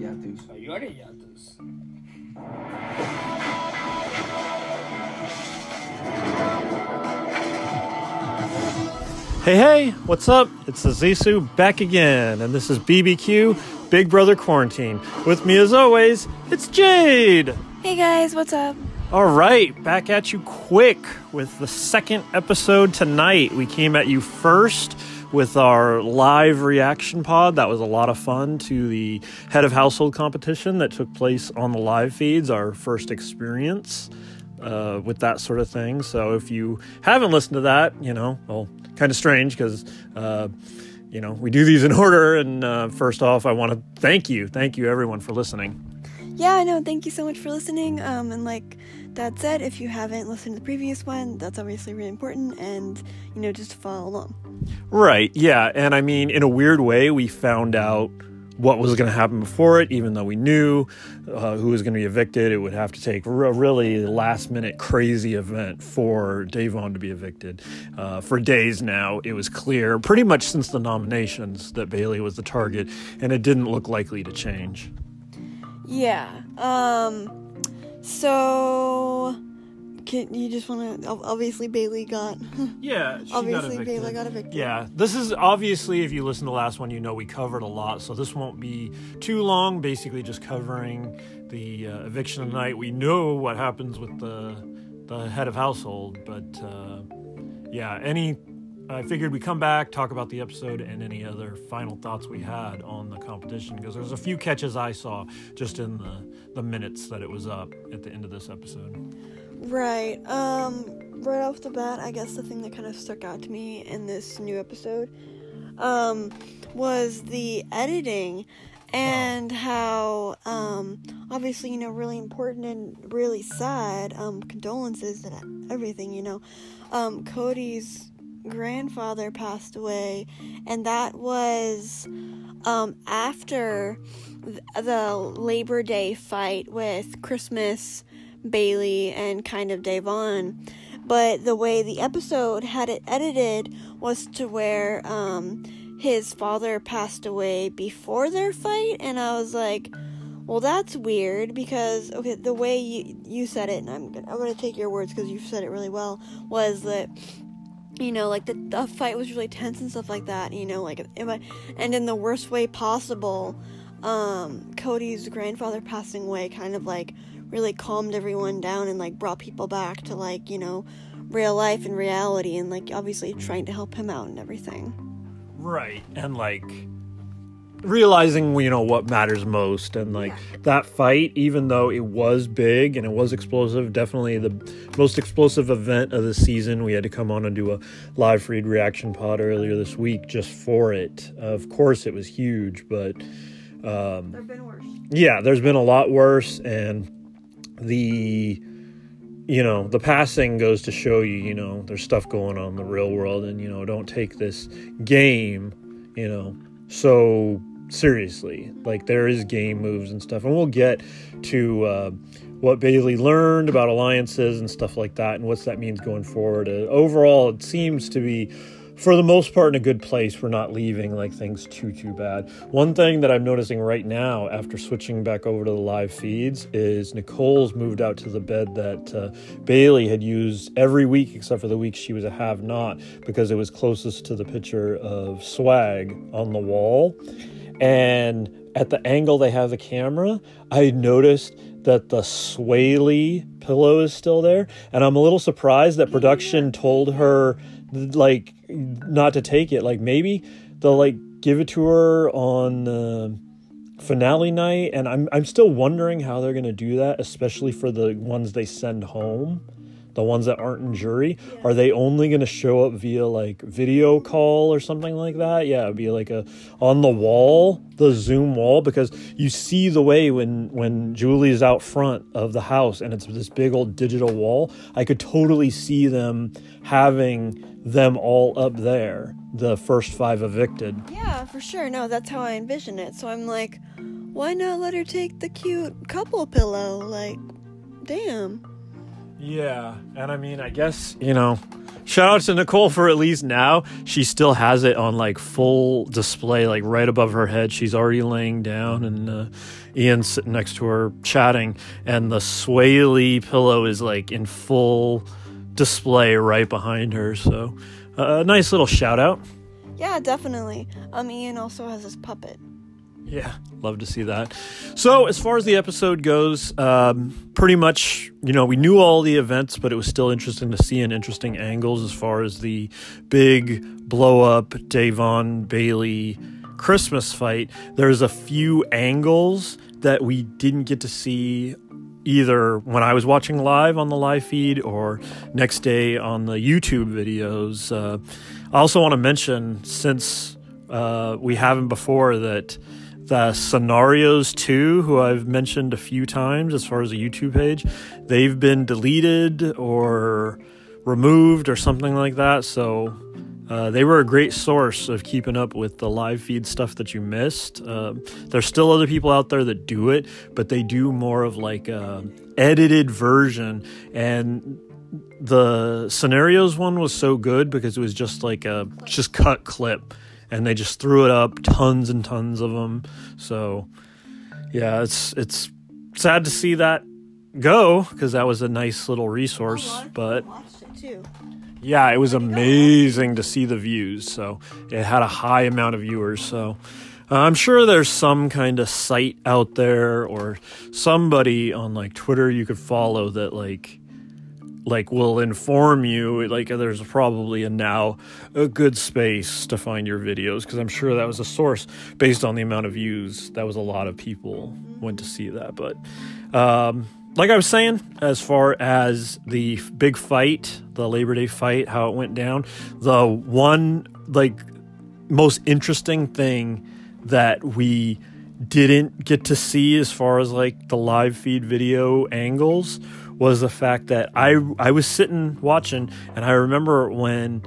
hiatus. Mayor hiatus. Hey, hey, what's up? It's Azizu back again, and this is BBQ Big Brother Quarantine. With me, as always, it's Jade. Hey guys, what's up? All right, back at you quick with the second episode tonight. We came at you first with our live reaction pod. That was a lot of fun to the head of household competition that took place on the live feeds, our first experience. Uh, with that sort of thing. So if you haven't listened to that, you know, well, kind of strange because, uh, you know, we do these in order. And uh, first off, I want to thank you. Thank you, everyone, for listening. Yeah, I know. Thank you so much for listening. Um, and like Dad said, if you haven't listened to the previous one, that's obviously really important, and you know, just follow along. Right. Yeah. And I mean, in a weird way, we found out what was going to happen before it, even though we knew uh, who was going to be evicted. It would have to take a really last minute crazy event for Da'Vonne to be evicted. Uh, for days now, it was clear, pretty much since the nominations, that Bayleigh was the target, and it didn't look likely to change. Yeah. Um. So, can you just want to? Obviously, Bayleigh got. Yeah, she obviously, got Bayleigh got evicted. Yeah, this is obviously, if you listen to the last one, you know we covered a lot, so this won't be too long. Basically, just covering the uh, eviction tonight. We know what happens with the the head of household, but uh, yeah, any. I figured we'd come back, talk about the episode, and any other final thoughts we had on the competition because there's a few catches I saw just in the the minutes that it was up at the end of this episode. Right. Um. Right off the bat, I guess the thing that kind of stuck out to me in this new episode, um, was the editing and how um obviously you know really important and really sad um condolences and everything you know um cody's grandfather passed away and that was um after the labor day fight with christmas Bayleigh and kind of Da'Vonne but the way the episode had it edited was to where um his father passed away before their fight and i was like well that's weird because okay the way you, you said it and i'm, I'm going to take your words because you've said it really well was that you know like the, the fight was really tense and stuff like that you know like and in the worst way possible um cody's grandfather passing away kind of like really calmed everyone down and like brought people back to like you know real life and reality and like obviously trying to help him out and everything Right. And like realizing you know what matters most. And like that fight even though it was big and it was explosive definitely the most explosive event of the season. We had to come on and do a live feed reaction pod earlier this week just for it. Of course it was huge but um there've been worse. yeah, there's been a lot worse, and the you know the passing goes to show you you know there's stuff going on in the real world, and you know don't take this game you know. So seriously. Like there is game moves and stuff, and we'll get to. Uh, what Bayleigh learned about alliances and stuff like that, and what that means going forward. Uh, overall, it seems to be for the most part in a good place. We're not leaving like things too too bad. One thing that I'm noticing right now after switching back over to the live feeds is Nicole's moved out to the bed that uh, Bayleigh had used every week except for the week she was a have not because it was closest to the picture of swag on the wall. And at the angle they have the camera, I noticed that the Swayleigh pillow is still there, and I'm a little surprised that production told her like not to take it. Like maybe they'll like give it to her on the finale night, and I'm I'm still wondering how they're gonna do that, especially for the ones they send home. The ones that aren't in jury, are they only going to show up via like video call or something like that? Yeah, it'd be like a on the wall, the Zoom wall, because you see the way when when Julie's out front of the house and it's this big old digital wall. I could totally see them having them all up there, the first five evicted. Yeah, for sure. No, that's how I envision it. So I'm like, why not let her take the cute couple pillow? Like, damn. Yeah, and I mean, I guess you know, shout out to Nicole for at least now she still has it on like full display, like right above her head. She's already laying down, and uh, Ian's sitting next to her chatting, and the Swayleigh pillow is like in full display right behind her. So, uh, a nice little shout out. Yeah, definitely. Um, Ian also has his puppet. Yeah, love to see that. So, as far as the episode goes, um, pretty much, you know, we knew all the events, but it was still interesting to see in interesting angles as far as the big blow up Da'Vonne Bayleigh Christmas fight. There's a few angles that we didn't get to see either when I was watching live on the live feed or next day on the YouTube videos. Uh, I also want to mention, since uh, we haven't before, that the Scenarios too, who I've mentioned a few times as far as a YouTube page, they've been deleted or removed or something like that. So uh, they were a great source of keeping up with the live feed stuff that you missed. Uh, there's still other people out there that do it, but they do more of like a edited version. And the scenarios one was so good because it was just like a just cut clip and they just threw it up, tons and tons of them. So, yeah, it's it's sad to see that go because that was a nice little resource. But yeah, it was amazing to see the views. So it had a high amount of viewers. So. Uh, I'm sure there's some kind of site out there or somebody on like Twitter you could follow that like like will inform you like there's probably a now a good space to find your videos because i'm sure that was a source based on the amount of views that was a lot of people went to see that. But um, like i was saying as far as the big fight the labor day fight how it went down the one like most interesting thing that we didn't get to see as far as like the live feed video angles was the fact that I I was sitting watching, and I remember when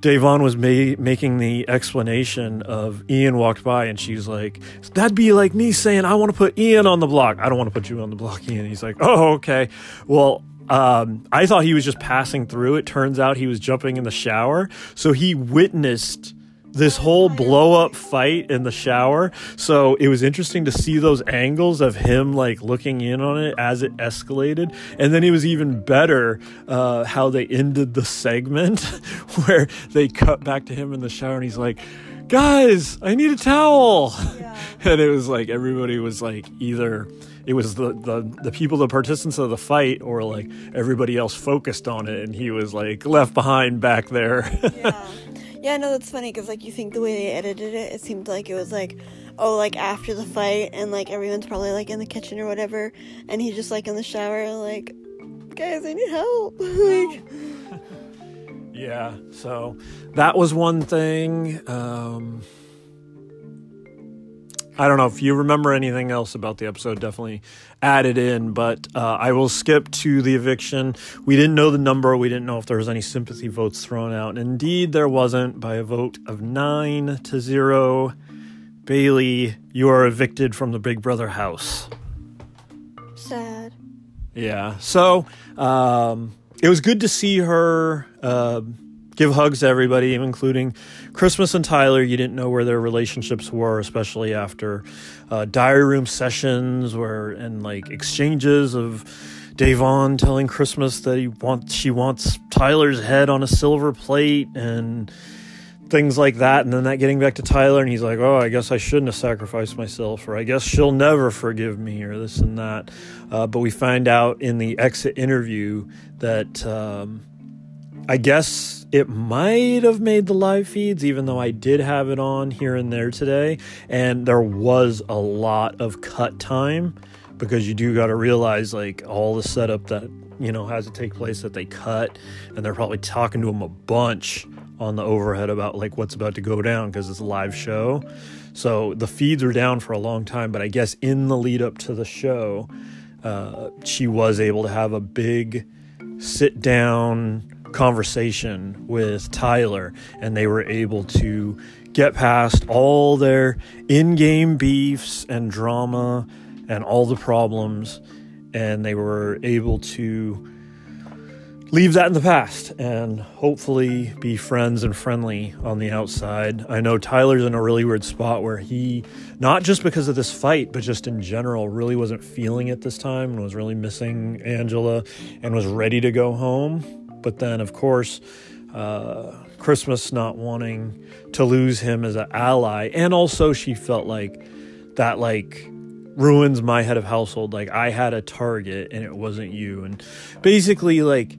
Da'Vonne was ma- making the explanation of Ian walked by, and she's like, "That'd be like me saying I want to put Ian on the block. I don't want to put you on the block, Ian." He's like, "Oh, okay. Well." Um, I thought he was just passing through. It turns out he was jumping in the shower. So he witnessed this whole blow up fight in the shower. So it was interesting to see those angles of him like looking in on it as it escalated. And then it was even better uh, how they ended the segment where they cut back to him in the shower and he's like, guys, I need a towel. Yeah. and it was like everybody was like either it was the, the the people the participants of the fight or like everybody else focused on it and he was like left behind back there. yeah. Yeah, no, that's funny because like you think the way they edited it, it seemed like it was like, oh, like after the fight, and like everyone's probably like in the kitchen or whatever, and he's just like in the shower, like, guys, I need help. like, yeah. So that was one thing. Um, I don't know if you remember anything else about the episode. Definitely add it in, but uh, I will skip to the eviction. We didn't know the number. We didn't know if there was any sympathy votes thrown out. And indeed, there wasn't by a vote of nine to zero. Bayleigh, you are evicted from the Big Brother house. Sad. Yeah. So um, it was good to see her. Uh, give hugs to everybody, including Christmas and Tyler. You didn't know where their relationships were, especially after uh, diary room sessions where and like exchanges of Da'Vonne telling Christmas that he wants she wants Tyler's head on a silver plate and things like that and then that getting back to Tyler and he's like, "Oh, I guess I shouldn't have sacrificed myself or I guess she'll never forgive me or this and that." Uh, but we find out in the exit interview that um, I guess it might have made the live feeds, even though I did have it on here and there today. And there was a lot of cut time because you do got to realize, like, all the setup that, you know, has to take place that they cut. And they're probably talking to them a bunch on the overhead about, like, what's about to go down because it's a live show. So the feeds are down for a long time. But I guess in the lead up to the show, uh, she was able to have a big sit down conversation with Tyler, and they were able to get past all their in game beefs and drama and all the problems, and they were able to leave that in the past and hopefully be friends and friendly on the outside. I know Tyler's in a really weird spot where he, not just because of this fight, but just in general, really wasn't feeling it this time and was really missing Angela and was ready to go home. But then, of course, uh, Christmas not wanting to lose him as an ally, and also she felt like that, like, ruins my head of household. Like, I had a target and it wasn't you. And basically, like,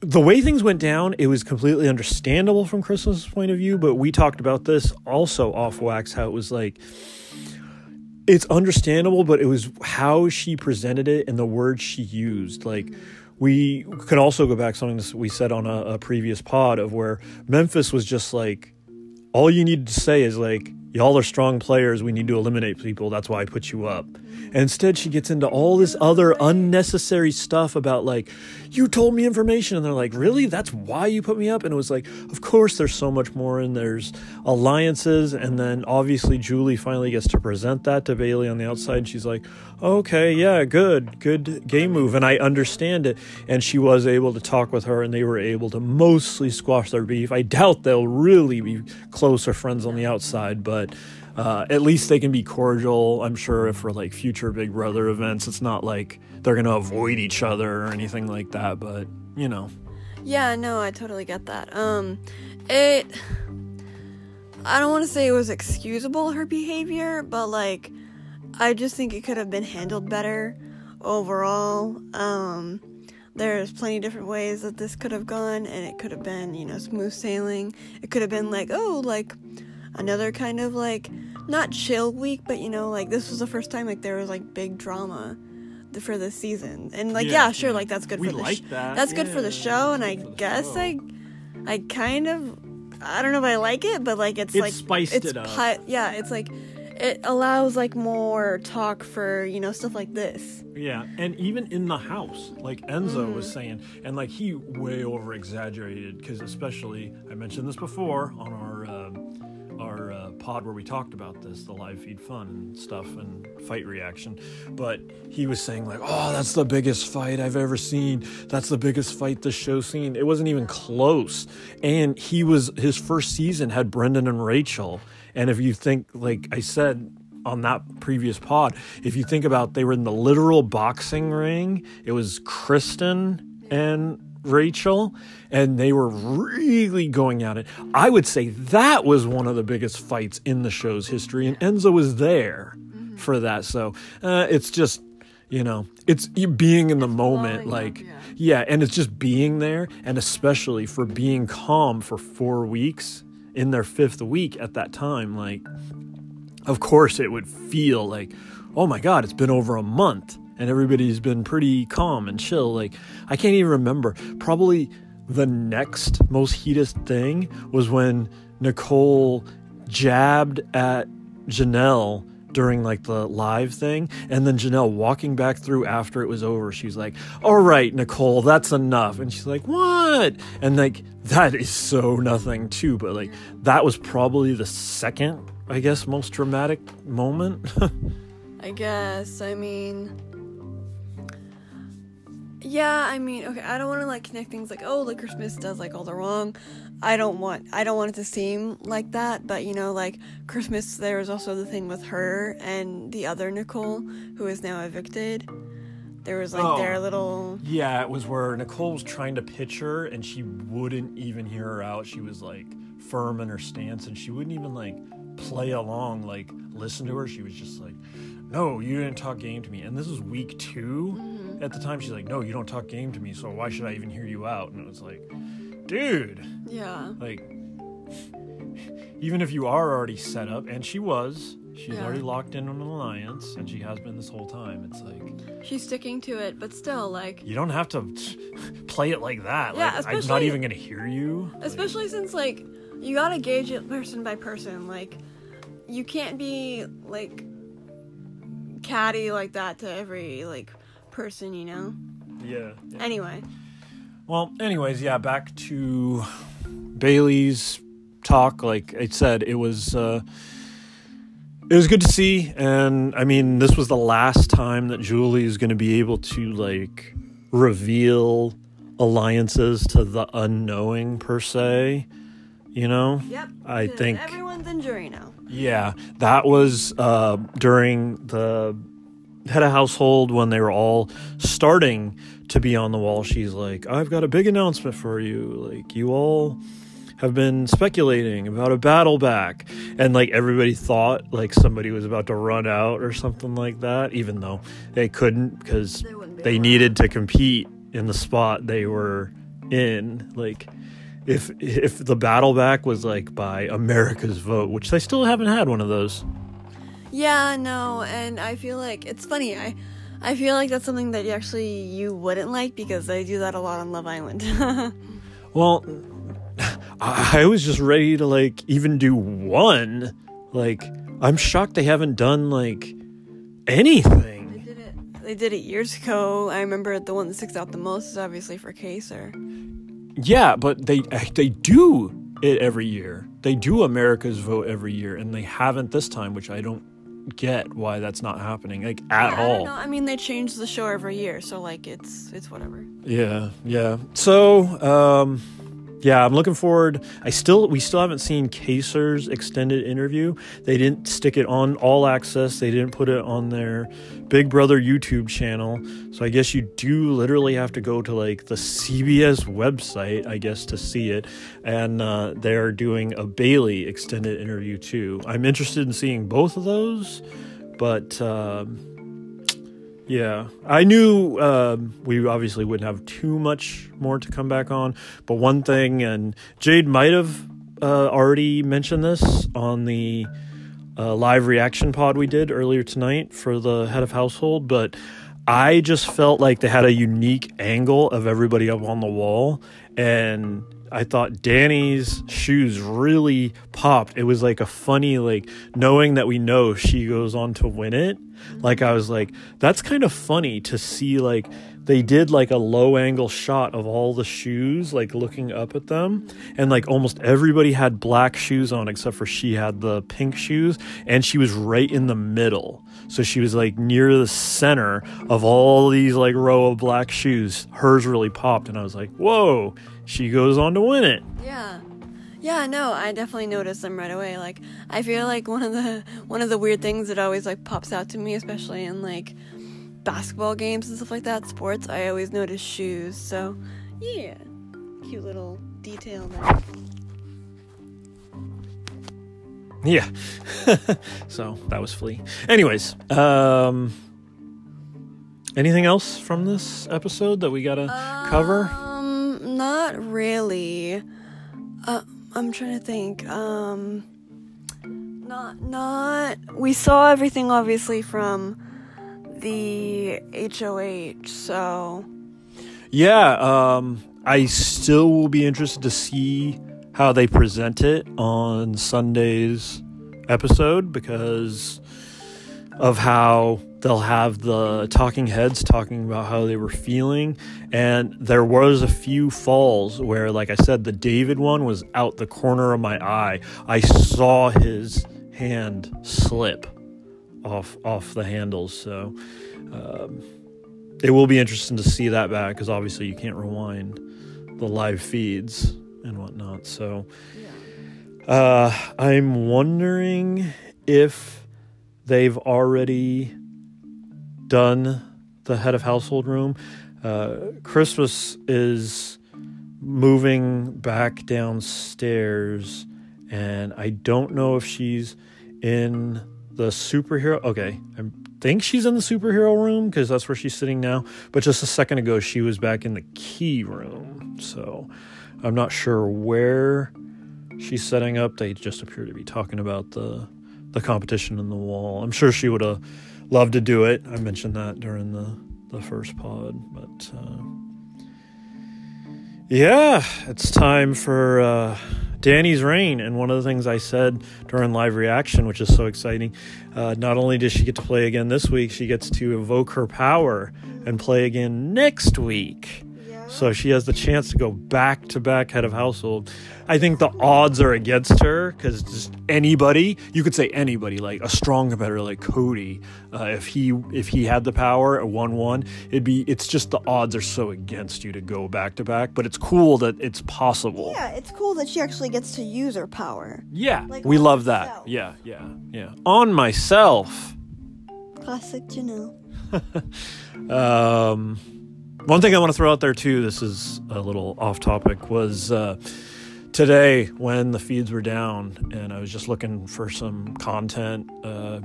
the way things went down, it was completely understandable from Christmas's point of view, but we talked about this also off wax, how it was like it's understandable, but it was how she presented it and the words she used. Like we can also go back to something we said on a, a previous pod of where Memphis was just like all you need to say is like y'all are strong players. We need to eliminate people. That's why i put you up and instead she gets into all this other unnecessary stuff about like you told me information. And they're like really? That's why you put me up? And it was like of course there's so much more and there's alliances. And then obviously julie finally gets to present that to Bayleigh on the outside. And she's like okay yeah good good game move. And i understand it. And she was able to talk with her and they were able to mostly squash their beef. I doubt they'll really be close or friends on the outside but but uh, at least they can be cordial. I'm sure if for like future Big Brother events, it's not like they're gonna avoid each other or anything like that. But you know. Yeah, no, I totally get that. Um, it. I don't want to say it was excusable her behavior, but like, I just think it could have been handled better overall. Um, there's plenty of different ways that this could have gone, and it could have been, you know, smooth sailing. It could have been like, oh, like another kind of like not chill week, but you know, like this was the first time like there was like big drama for the season, and like yeah, yeah sure, like that's good we for the like sh- that. that's yeah, good for the show, and I guess show. I I kind of I don't know if I like it, but like it's, it's like spiced it's it up. yeah, it's like it allows like more talk for you know stuff like this. Yeah, and even in the house, like Enzo mm-hmm. was saying, and like he way over exaggerated because especially I mentioned this before on our. Our uh, pod where we talked about this, the live feed fun and stuff and fight reaction. But he was saying like, "Oh, that's the biggest fight I've ever seen. That's the biggest fight the show's seen." It wasn't even close. And he was his first season had Brendan and Rachel. And if you think, like I said on that previous pod, if you think about, they were in the literal boxing ring. It was Kristen and Rachel, and they were really going at it. I would say that was one of the biggest fights in the show's history, and Enzo was there mm-hmm. for that. So uh, it's just, you know, it's being in the moment, like, yeah. yeah, and it's just being there, and especially for being calm for four weeks in their fifth week at that time, like, of course it would feel like, oh my God, it's been over a month and everybody's been pretty calm and chill. Like, I can't even remember. Probably the next most heated thing was when Nicole jabbed at Janelle during like the live thing and then Janelle walking back through after it was over she's like all right Nicole that's enough and she's like what and like that is so nothing too but like that was probably the second I guess most dramatic moment I guess I mean yeah, I mean, okay, I don't want to like connect things like, oh, like Christmas does like all the wrong. I don't want I don't want it to seem like that, but you know, like Christmas there was also the thing with her and the other Nicole who is now evicted. There was like oh, their little Yeah, it was where Nicole was trying to pitch her and she wouldn't even hear her out. She was like firm in her stance and she wouldn't even like play along, like listen to her. She was just like, No, you didn't talk game to me. And this was week 2 mm-hmm at the time she's like, "No, you don't talk game to me, so why should I even hear you out?" And it was like, dude, yeah, like even if you are already set up, and she was, she's yeah. already locked in on an alliance, and she has been this whole time. It's like she's sticking to it, but still, like you don't have to play it like that. Yeah, like, I'm not even gonna hear you. Especially like, since like you gotta gauge it person by person. Like you can't be like catty like that to every like person, you know? Yeah. yeah. Anyway. Well, anyways, yeah, back to Bayleigh's talk. Like I said, it was uh it was good to see and I mean, this was the last time that Julie is going to be able to like reveal alliances to the unknowing per se. You know, Yep. i think- everyone's in jury now. yeah, that was uh, during the head of household when they were all starting to be on the wall. She's like, "I've got a big announcement for you. Like, you all." have been speculating about a battle back and like everybody thought like somebody was about to run out or something like that even though they couldn't because They be they needed to compete in the spot they were in like if if the battle back was like by America's vote which they still haven't had one of those Yeah, no, and I feel like it's funny. I I feel like that's something that you actually you wouldn't like because they do that a lot on Love Island. Well, I I was just ready to like even do one. Like, I'm shocked they haven't done like anything. they did it. They did it years ago. I remember the one that sticks out the most is obviously for Kaysar. Yeah, but they eh, they do it every year. They do America's vote every year, and they haven't this time, which I don't get why that's not happening like at I don't all. know. I mean, they change the show every year, so like it's it's whatever. Yeah, yeah. So, um, yeah, I'm looking forward. I still, we still haven't seen Kaysar's extended interview. They didn't stick it on All Access. They didn't put it on their Big Brother YouTube channel. So I guess you do literally have to go to like the CBS website, I guess, to see it. And uh, they're doing a Bayleigh extended interview too. I'm interested in seeing both of those, but. Um, yeah, I knew um, we obviously wouldn't have too much more to come back on, but one thing, and Jade might have uh, already mentioned this on the uh, live reaction pod we did earlier tonight for the head of household, but I just felt like they had a unique angle of everybody up on the wall, and I thought Dani's shoes really popped. It was like a funny, like knowing that we know she goes on to win it. Mm-hmm. Like I was like, that's kind of funny to see. Like they did like a low angle shot of all the shoes, like looking up at them, and like almost everybody had black shoes on except for she had the pink shoes, and she was right in the middle. So she was like near the center of all these like row of black shoes. Hers really popped, and I was like, whoa, she goes on to win it. Yeah. Yeah, no, I definitely noticed them right away. Like I feel like one of the one of the weird things that always like pops out to me, especially in like basketball games and stuff like that, sports, I always notice shoes. So, yeah. Cute little detail there. Yeah. so that was Flea. Anyways, um anything else from this episode that we gotta cover? Um, not really. Uh, I'm trying to think. Um, not not. We saw everything obviously from the HOH. So Yeah, um I still will be interested to see how they present it on Sunday's episode because of how they'll have the talking heads talking about how they were feeling. And there was a few falls where like i said the david one was out the corner of my eye. I saw his hand slip off off the handles. So um, it will be interesting to see that back because obviously you can't rewind the live feeds and whatnot. So uh, i'm wondering if they've already done the head of household room. Uh, Christmas is moving back downstairs, and I don't know if she's in the superhero. Okay, I think she's in the superhero room because that's where she's sitting now. But just a second ago, she was back in the key room, so I'm not sure where she's setting up. They just appear to be talking about the the competition in the wall. I'm sure she would have loved to do it. I mentioned that during the the first pod, but uh, yeah, it's time for uh, Dani's reign. And one of the things I said during live reaction, which is so exciting, uh, not only does she get to play again this week, she gets to evoke her power and play again next week. So she has the chance to go back to back head of household. I think the odds are against her because just anybody, you could say anybody, like a strong competitor like Cody, uh, if he if he had the power at one one, it'd be it's just the odds are so against you to go back to back. But it's cool that it's possible. Yeah, it's cool that she actually gets to use her power. Yeah, Like we love that. myself. Yeah, yeah, yeah. On myself. Classic Janelle. Um, one thing I want to throw out there too, this is a little off topic, was uh, today when the feeds were down and I was just looking for some content, uh,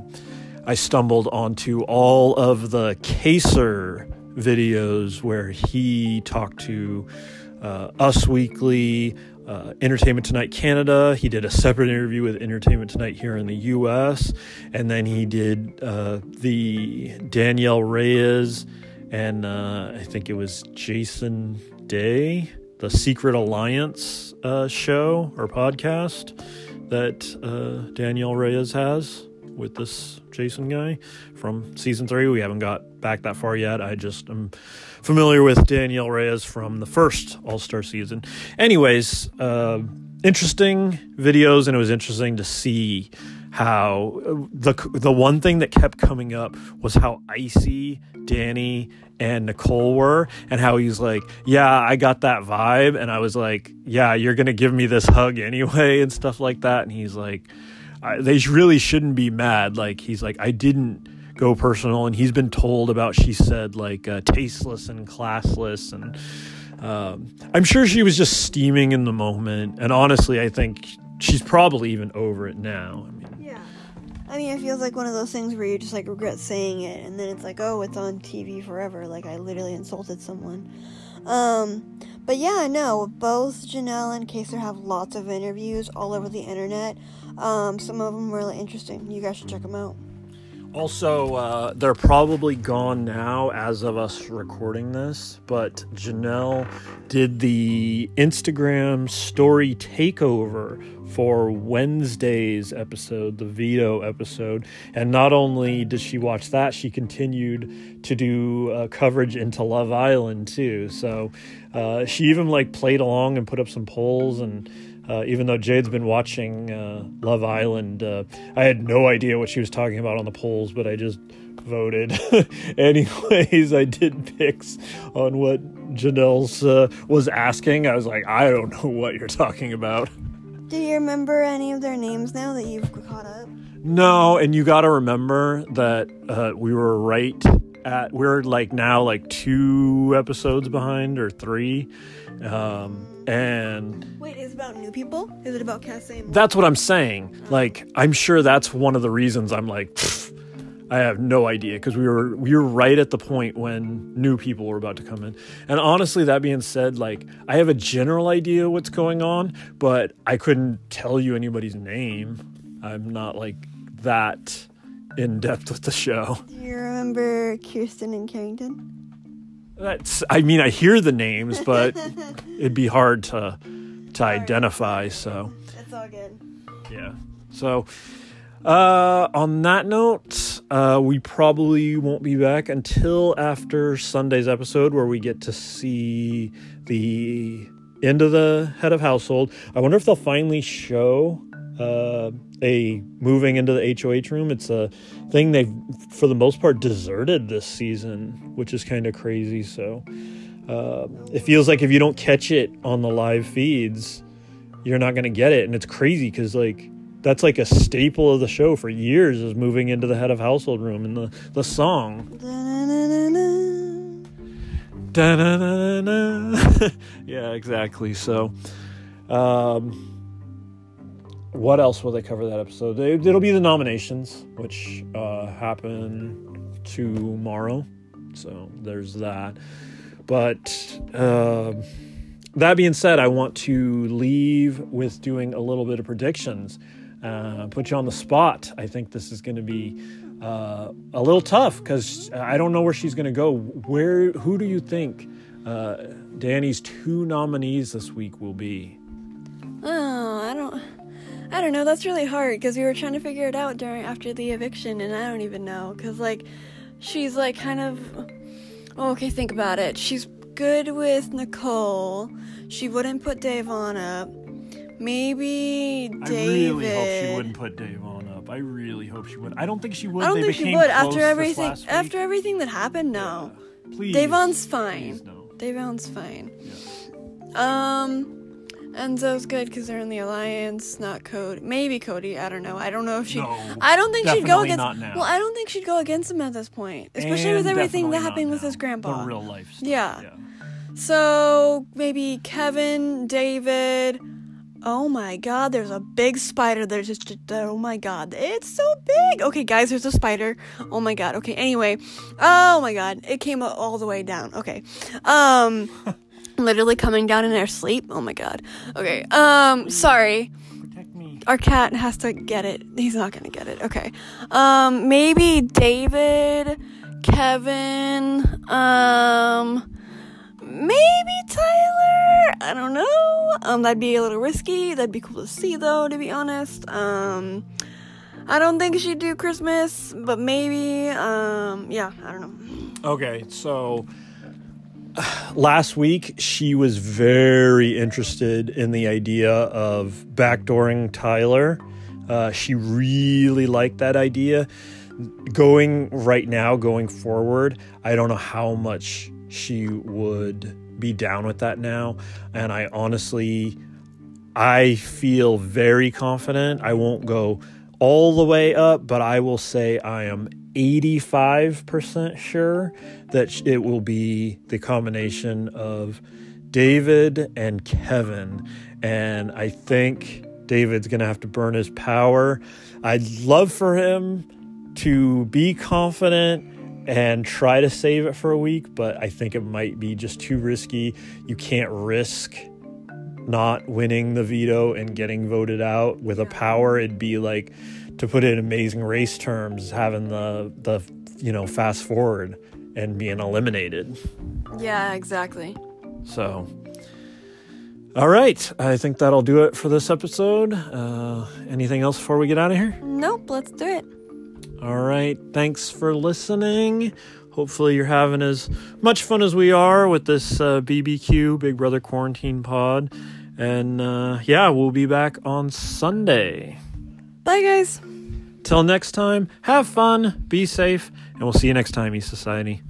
I stumbled onto all of the Kaysar videos where he talked to uh, Us Weekly, uh, Entertainment Tonight Canada. He did a separate interview with Entertainment Tonight here in the US. And then he did uh, the Danielle Reyes and uh, I think it was Jason Day, the Secret Alliance uh, show or podcast that uh, Danielle Reyes has with this Jason guy from season three. We haven't got back that far yet. I just am familiar with Danielle Reyes from the first All Star season. Anyways, uh, interesting videos, and it was interesting to see how the the one thing that kept coming up was how icy Dani and Nicole were, and how he's like, "Yeah, I got that vibe," and I was like, "Yeah, you're gonna give me this hug anyway," and stuff like that, and he's like, "They really shouldn't be mad." Like he's like, "I didn't." go personal and he's been told about she said like uh, tasteless and classless and um, i'm sure she was just steaming in the moment and honestly i think she's probably even over it now i mean. I mean, it feels like one of those things where you just like regret saying it, and then it's like, oh, it's on TV forever. Like I literally insulted someone. Um, but yeah, no, both Janelle and Kaysar have lots of interviews all over the internet. Um, some of them really interesting. You guys should check them out. Also, uh, they're probably gone now as of us recording this, but Janelle did the Instagram story takeover for Wednesday's episode, the veto episode. And not only did she watch that, she continued to do uh, coverage into Love Island too. So uh, she even like played along and put up some polls and uh, even though Jade's been watching uh, Love Island, uh, I had no idea what she was talking about on the polls, but I just voted. Anyways, I did picks on what Janelle's uh, was asking. I was like, I don't know what you're talking about. Do you remember any of their names now that you've caught up? No, and you got to remember that uh, we were right at we're like now like two episodes behind or three, um, and Wait, is it about new people? Is it about Cassie? That's what I'm saying. Like, I'm sure that's one of the reasons I'm like, "Pfft, I have no idea because we were we were right at the point when new people were about to come in. And honestly, that being said, like I have a general idea what's going on, but I couldn't tell you anybody's name. I'm not like that in depth with the show. Do you remember Kirsten and Carrington? That's I mean, I hear the names, but it'd be hard to to identify. So. It's all good. Yeah. So, uh, on that note, uh, we probably won't be back until after Sunday's episode where we get to see the end of the head of household. I wonder if they'll finally show uh, a moving into the HOH room. It's a thing they've, for the most part, deserted this season, which is kind of crazy. So, uh, it feels like if you don't catch it on the live feeds, you're not going to get it and it's crazy because like that's like a staple of the show for years is moving into the head of household room and the the song. Da-na-na-na. yeah exactly so um what else will they cover that episode they, it'll be the nominations which uh happen tomorrow so there's that but um that being said, I want to leave with doing a little bit of predictions. Uh, put you on the spot. I think this is going to be uh, a little tough because I don't know where she's going to go. Where? Who do you think uh, Dani's two nominees this week will be? I don't. Know. That's really hard because we were trying to figure it out during after the eviction, and I don't even know because like she's like kind of. Oh, okay, think about it. She's good with Nicole. She wouldn't put Da'Vonne up. Maybe I David. really hope she wouldn't put Da'Vonne up. I really hope she would. I don't think she would. I don't they think she became would close after this everything. last week. After everything that happened, no. Please. Da'Vonne's fine. Please, no. Da'Vonne's fine. Yeah. Um, Enzo's good because they're in the alliance. Not Cody. Maybe Cody. I don't know. I don't know if she. No, I don't think she'd go against. Well, I don't think she'd go against him at this point, especially with everything that happened with his grandpa. The real life stuff. Yeah. yeah. So maybe Kevin, David. Oh my God! There's a big spider. There's just oh my God! It's so big. Okay, guys, there's a spider. Oh my God. Okay. Anyway, oh my God! It came all the way down. Okay. Um, literally coming down in their sleep. Oh my God. Okay. Um, sorry. Protect me. Our cat has to get it. He's not gonna get it. Okay. Um, maybe David, Kevin, um, maybe Tyler. I don't know. Um, that'd be a little risky. That'd be cool to see, though. To be honest. Um, I don't think she'd do Christmas, but maybe. Um, yeah, I don't know. Okay, so last week she was very interested in the idea of backdooring Tyler. Uh, she really liked that idea. Going right now, going forward, I don't know how much she would be down with that now. And I honestly, I feel very confident. I won't go all the way up, but I will say I am 85% sure that it will be the combination of David and Kevin. And I think David's going to have to burn his power. I'd love for him to be confident and try to save it for a week, but I think it might be just too risky. You can't risk not winning the veto and getting voted out with a power. It'd be like to put it in amazing race terms, having the the you know fast forward and being eliminated. Yeah, exactly. So, all right, I think that'll do it for this episode. Uh, anything else before we get out of here? Nope. Let's do it. All right, thanks for listening. Hopefully, you're having as much fun as we are with this uh, BBQ Big Brother Quarantine Pod. And uh, yeah, we'll be back on Sunday. Bye, guys. Till next time, have fun, be safe, and we'll see you next time, East Society.